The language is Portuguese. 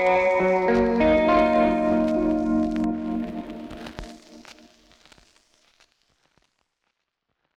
Música